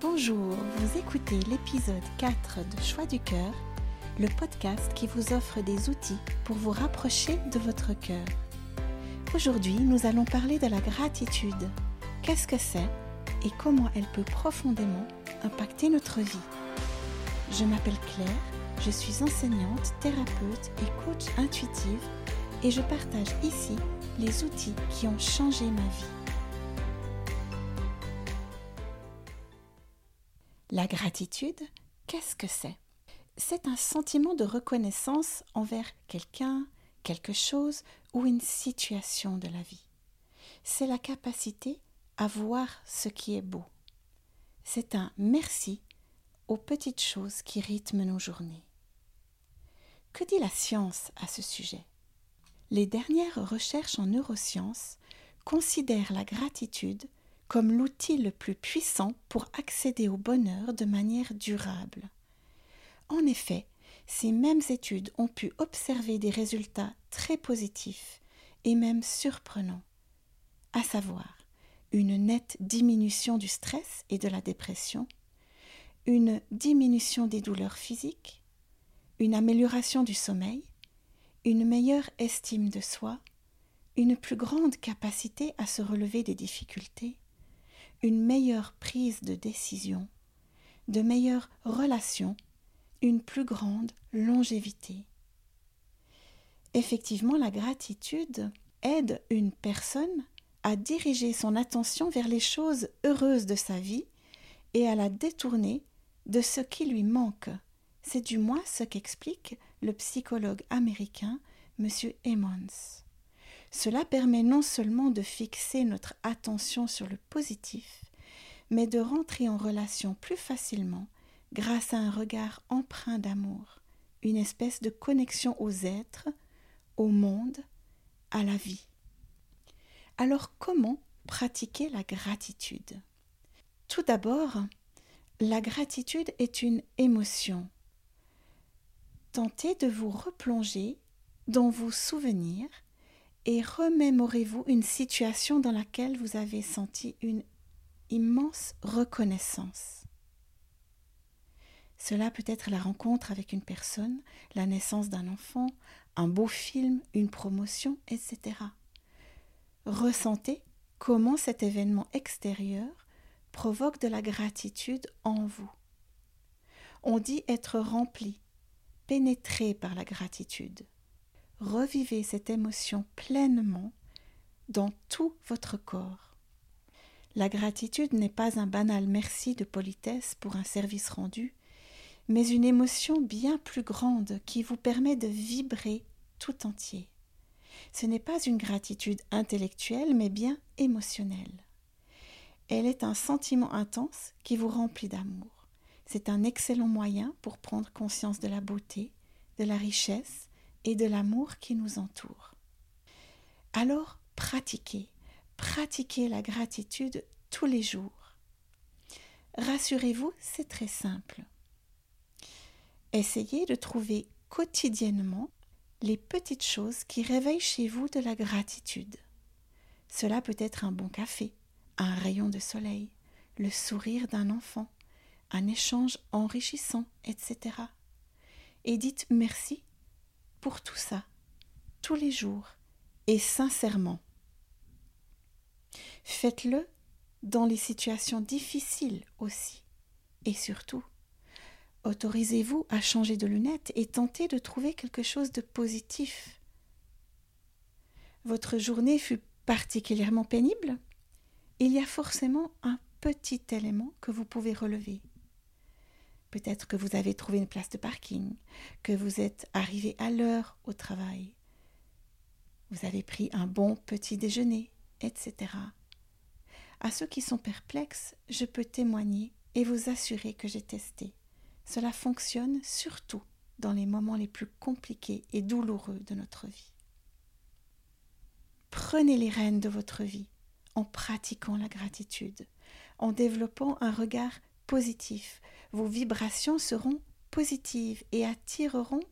Bonjour, vous écoutez l'épisode 4 de Choix du cœur, le podcast qui vous offre des outils pour vous rapprocher de votre cœur. Aujourd'hui, nous allons parler de la gratitude. Qu'est-ce que c'est et comment elle peut profondément impacter notre vie? Je m'appelle Claire, je suis enseignante, thérapeute et coach intuitive et je partage ici les outils qui ont changé ma vie. La gratitude, qu'est-ce que c'est? C'est un sentiment de reconnaissance envers quelqu'un, quelque chose ou une situation de la vie. C'est la capacité à voir ce qui est beau. C'est un merci aux petites choses qui rythment nos journées. Que dit la science à ce sujet? Les dernières recherches en neurosciences considèrent la gratitude comme l'outil le plus puissant pour accéder au bonheur de manière durable. En effet, ces mêmes études ont pu observer des résultats très positifs et même surprenants, à savoir une nette diminution du stress et de la dépression, une diminution des douleurs physiques, une amélioration du sommeil, une meilleure estime de soi, une plus grande capacité à se relever des difficultés, une meilleure prise de décision, de meilleures relations, une plus grande longévité. Effectivement, la gratitude aide une personne à diriger son attention vers les choses heureuses de sa vie et à la détourner de ce qui lui manque. C'est du moins ce qu'explique le psychologue américain M. Emmons. Cela permet non seulement de fixer notre attention sur le positif, mais de rentrer en relation plus facilement grâce à un regard empreint d'amour, une espèce de connexion aux êtres, au monde, à la vie. Alors comment pratiquer la gratitude? Tout d'abord, la gratitude est une émotion. Tentez de vous replonger dans vos souvenirs et remémorez-vous une situation dans laquelle vous avez senti une immense reconnaissance. Cela peut être la rencontre avec une personne, la naissance d'un enfant, un beau film, une promotion, etc. Ressentez comment cet événement extérieur provoque de la gratitude en vous. On dit être rempli, pénétré par la gratitude revivez cette émotion pleinement dans tout votre corps. La gratitude n'est pas un banal merci de politesse pour un service rendu, mais une émotion bien plus grande qui vous permet de vibrer tout entier. Ce n'est pas une gratitude intellectuelle, mais bien émotionnelle. Elle est un sentiment intense qui vous remplit d'amour. C'est un excellent moyen pour prendre conscience de la beauté, de la richesse et de l'amour qui nous entoure. Alors pratiquez, pratiquez la gratitude tous les jours. Rassurez-vous, c'est très simple. Essayez de trouver quotidiennement les petites choses qui réveillent chez vous de la gratitude. Cela peut être un bon café, un rayon de soleil, le sourire d'un enfant, un échange enrichissant, etc. Et dites merci pour tout ça, tous les jours, et sincèrement. Faites-le dans les situations difficiles aussi. Et surtout, autorisez-vous à changer de lunettes et tentez de trouver quelque chose de positif. Votre journée fut particulièrement pénible Il y a forcément un petit élément que vous pouvez relever. Peut-être que vous avez trouvé une place de parking, que vous êtes arrivé à l'heure au travail. Vous avez pris un bon petit déjeuner, etc. À ceux qui sont perplexes, je peux témoigner et vous assurer que j'ai testé. Cela fonctionne surtout dans les moments les plus compliqués et douloureux de notre vie. Prenez les rênes de votre vie en pratiquant la gratitude, en développant un regard positif. Vos vibrations seront positives et attireront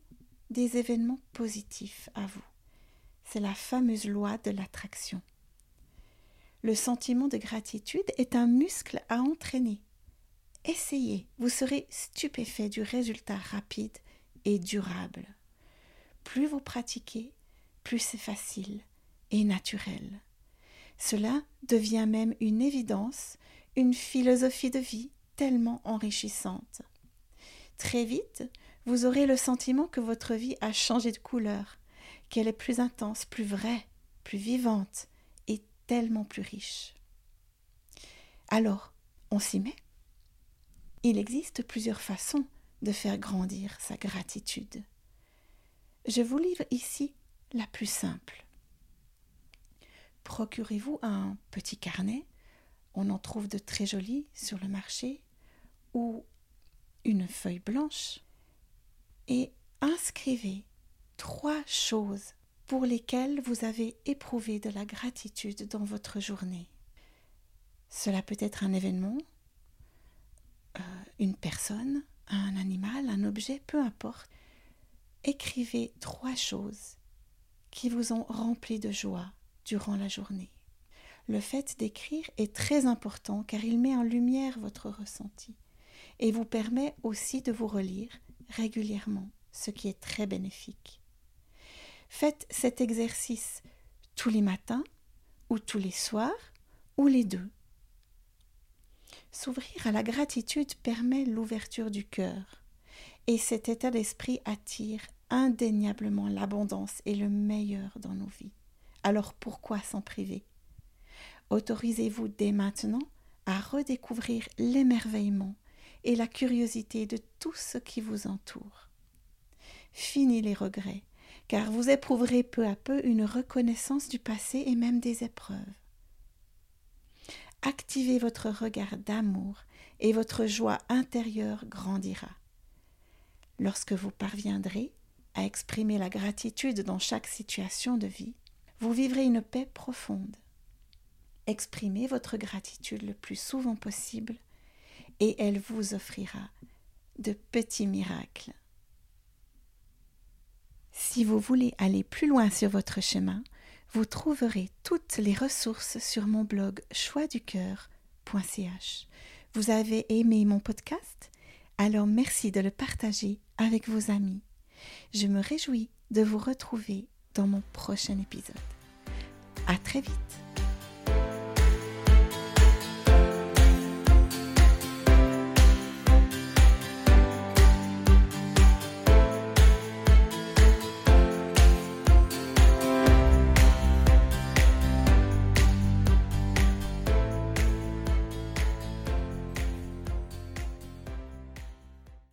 des événements positifs à vous. C'est la fameuse loi de l'attraction. Le sentiment de gratitude est un muscle à entraîner. Essayez, vous serez stupéfait du résultat rapide et durable. Plus vous pratiquez, plus c'est facile et naturel. Cela devient même une évidence, une philosophie de vie tellement enrichissante. Très vite, vous aurez le sentiment que votre vie a changé de couleur, qu'elle est plus intense, plus vraie, plus vivante et tellement plus riche. Alors, on s'y met? Il existe plusieurs façons de faire grandir sa gratitude. Je vous livre ici la plus simple. Procurez-vous un petit carnet, on en trouve de très jolis sur le marché, une feuille blanche, et inscrivez trois choses pour lesquelles vous avez éprouvé de la gratitude dans votre journée. Cela peut être un événement, euh, une personne, un animal, un objet, peu importe. Écrivez trois choses qui vous ont rempli de joie durant la journée. Le fait d'écrire est très important car il met en lumière votre ressenti et vous permet aussi de vous relire régulièrement, ce qui est très bénéfique. Faites cet exercice tous les matins ou tous les soirs ou les deux. S'ouvrir à la gratitude permet l'ouverture du cœur et cet état d'esprit attire indéniablement l'abondance et le meilleur dans nos vies. Alors pourquoi s'en priver? Autorisez-vous dès maintenant à redécouvrir l'émerveillement et la curiosité de tout ce qui vous entoure. Fini les regrets, car vous éprouverez peu à peu une reconnaissance du passé et même des épreuves. Activez votre regard d'amour et votre joie intérieure grandira. Lorsque vous parviendrez à exprimer la gratitude dans chaque situation de vie, vous vivrez une paix profonde. Exprimez votre gratitude le plus souvent possible et elle vous offrira de petits miracles. Si vous voulez aller plus loin sur votre chemin, vous trouverez toutes les ressources sur mon blog choixducoeur.ch. Vous avez aimé mon podcast? Alors merci de le partager avec vos amis. Je me réjouis de vous retrouver dans mon prochain épisode. À très vite!